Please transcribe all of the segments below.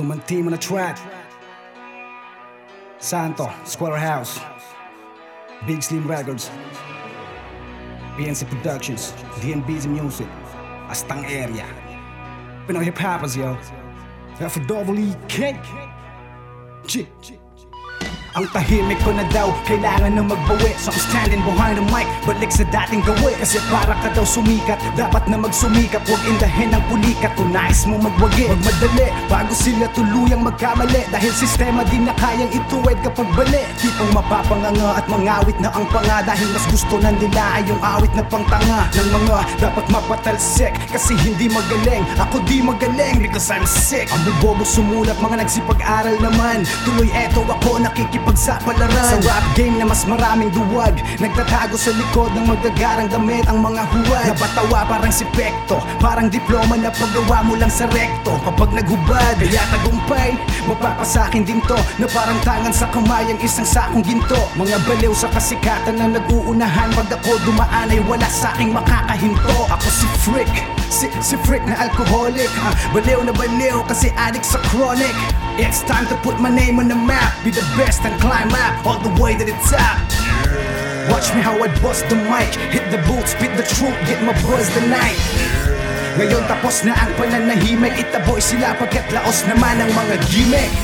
Tumanti mo na track. Santo, Square House. Big Slim Records. BNC Productions. DNB's Music. Astang Area. Pinoy Hip Hoppers yo. F-double-E-K G ang tahimik ko na daw, kailangan na magbawi. So I'm standing behind the mic, balik sa dating gawi. Kasi para ka daw sumikat, dapat na magsumikap Huwag indahin ang pulikat, kung nais mo magwagi. Magmadali, bago sila tuluyang magkamali. Dahil sistema din na kayang ituwid kapag bali. Tipong mapapanganga at mangawit na ang panga. Dahil mas gusto na nila ay yung awit na pangtanga. Ng mga dapat mapatalsik Kasi hindi magaling, ako di magaling Because I'm sick. Ang bubobo sumulat, mga nagsipag-aral naman. Tuloy eto ako nakikip pagsapalaran Sa rap game na mas maraming duwag Nagtatago sa likod ng magagarang damit Ang mga huwad Napatawa parang si Pekto Parang diploma na paggawa mo lang sa rekto. Kapag naghubad Kaya tagumpay Mapapasakin din to. Na parang tangan sa kamay Ang isang sakong ginto. Mga baliw sa kasikatan na nag-uunahan Pag ako dumaan ay wala sa aking makakahinto. Ako si Frick Si, si Frick na alcoholic ah, Baliw na baliw kasi addict sa chronic. It's time to put my name on the map Be the best and climb up all the way to the top. Watch me how I bust the mic Hit the boots, spit the truth, get my buzz the night. Ngayon tapos na ang pananahimik Itaboy sila pagkat laos naman ang mga gimmick.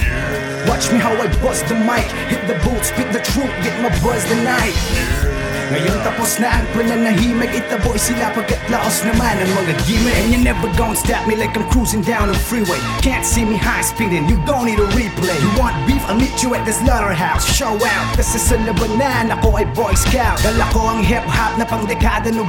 Watch me how I bust the mic Hit the boots, spit the truth, get my buzz the night ngayon tapos na ang pananahimik. Itaboy sila pagkat laos naman ang mga gimmick. And you never gon' stop me like I'm cruising down the freeway. Can't see me high speeding, you don't need a replay. You want beef, I'll meet you at the slaughterhouse Show out, kasi sa labanan ako ay boy scout. Dala ko ang hip-hop na pang dekada 90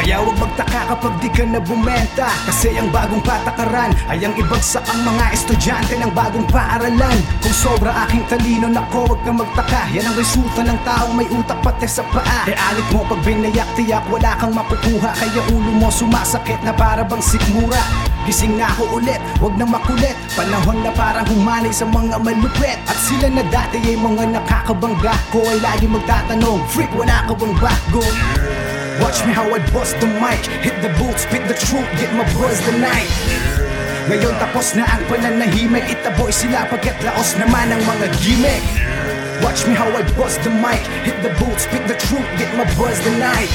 Kaya huwag magtaka kapag di ka na bumenta Kasi ang bagong patakaran ay ang ibagsak ang mga estudyante ng bagong paaralan. Kung sobra aking talino, nako huwag kang magtaka. Yan ang resulta ng taong may utak pati sa paa. E alit mo pag binayak tiyak wala kang makukuha. Kaya ulo mo sumasakit na para bang sikmura Gising na ako ulit, wag na makulit. Panahon na parang humanay sa mga malupit. At sila na dati ay mga nakakabangga. Ko ay lagi magtatanong Freak, wala ka bang bago? Watch me how I bust the mic. Hit the boots, spit the truth, get my buzz the night. Ngayon tapos na ang pananahimik. Itaboy sila pagkat laos naman ang mga gimmick. Watch me how I bust the mic. Hit the boots, spit the truth, get my buzz the night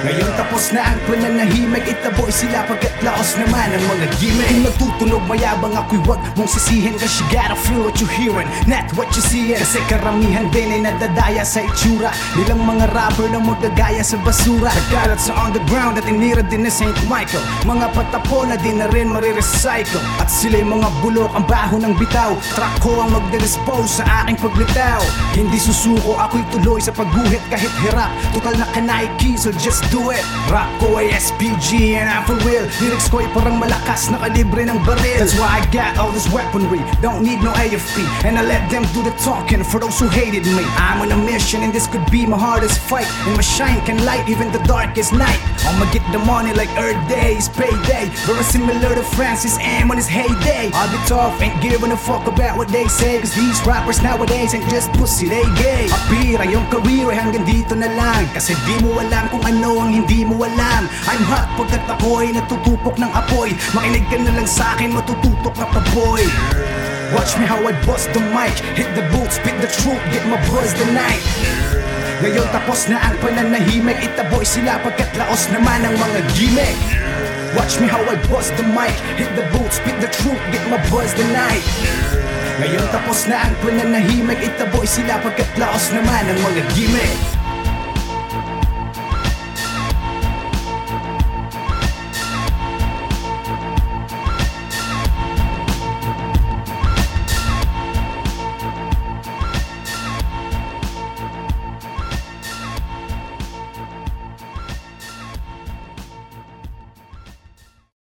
ngayon tapos na ang pananahimik Itaboy sila pagkat laos naman ang mga gimmick. Kung nagtutunog mayabang ako'y wag mong sisihin Cause you gotta feel what you hearing, not what you seeing. Kasi karamihan din ay nadadaya sa itsura Nilang mga rapper na magagaya sa basura. Nagkalat sa underground at inira din na St. Michael. Mga patapo na din na rin marirecycle. At sila'y mga bulok ang baho ng bitaw. Track ko ang magde-dispose sa aking paglitaw. Hindi susuko ako'y tuloy sa pagguhit kahit hirap. Total na kanaiki so just do it. Rap ko ay SPG and I'm for real. Lyrics ko ay parang malakas na kalibre ng baril. That's why I got all this weaponry. Don't need no AFP And I let them do the talking for those who hated me. I'm on a mission and this could be my hardest fight. And my shine can light even the darkest night. I'ma get the money like Earth Day, it's payday. Very similar to Francis M on his heyday. I'll be tough, ain't giving a fuck about what they say. Cause these rappers nowadays ain't just pussy, they gay. Apira yung career hanggang dito na lang. Kasi di mo alam kung ano ang hindi mo alam. I'm hot pagkat ako ay natutupok ng apoy. Makinig ka na lang sa akin, matututok na paboy. Watch me how I bust the mic. Hit the boots, spit the truth, get my buzz the night. Ngayon tapos na ang pananahimik. Itaboy sila pagkat laos naman ang mga gimmick. Watch me how I bust the mic. Hit the boots, spit the truth, get my buzz the night. Ngayon tapos na ang pananahimik. Itaboy sila pagkat laos naman ang mga gimmick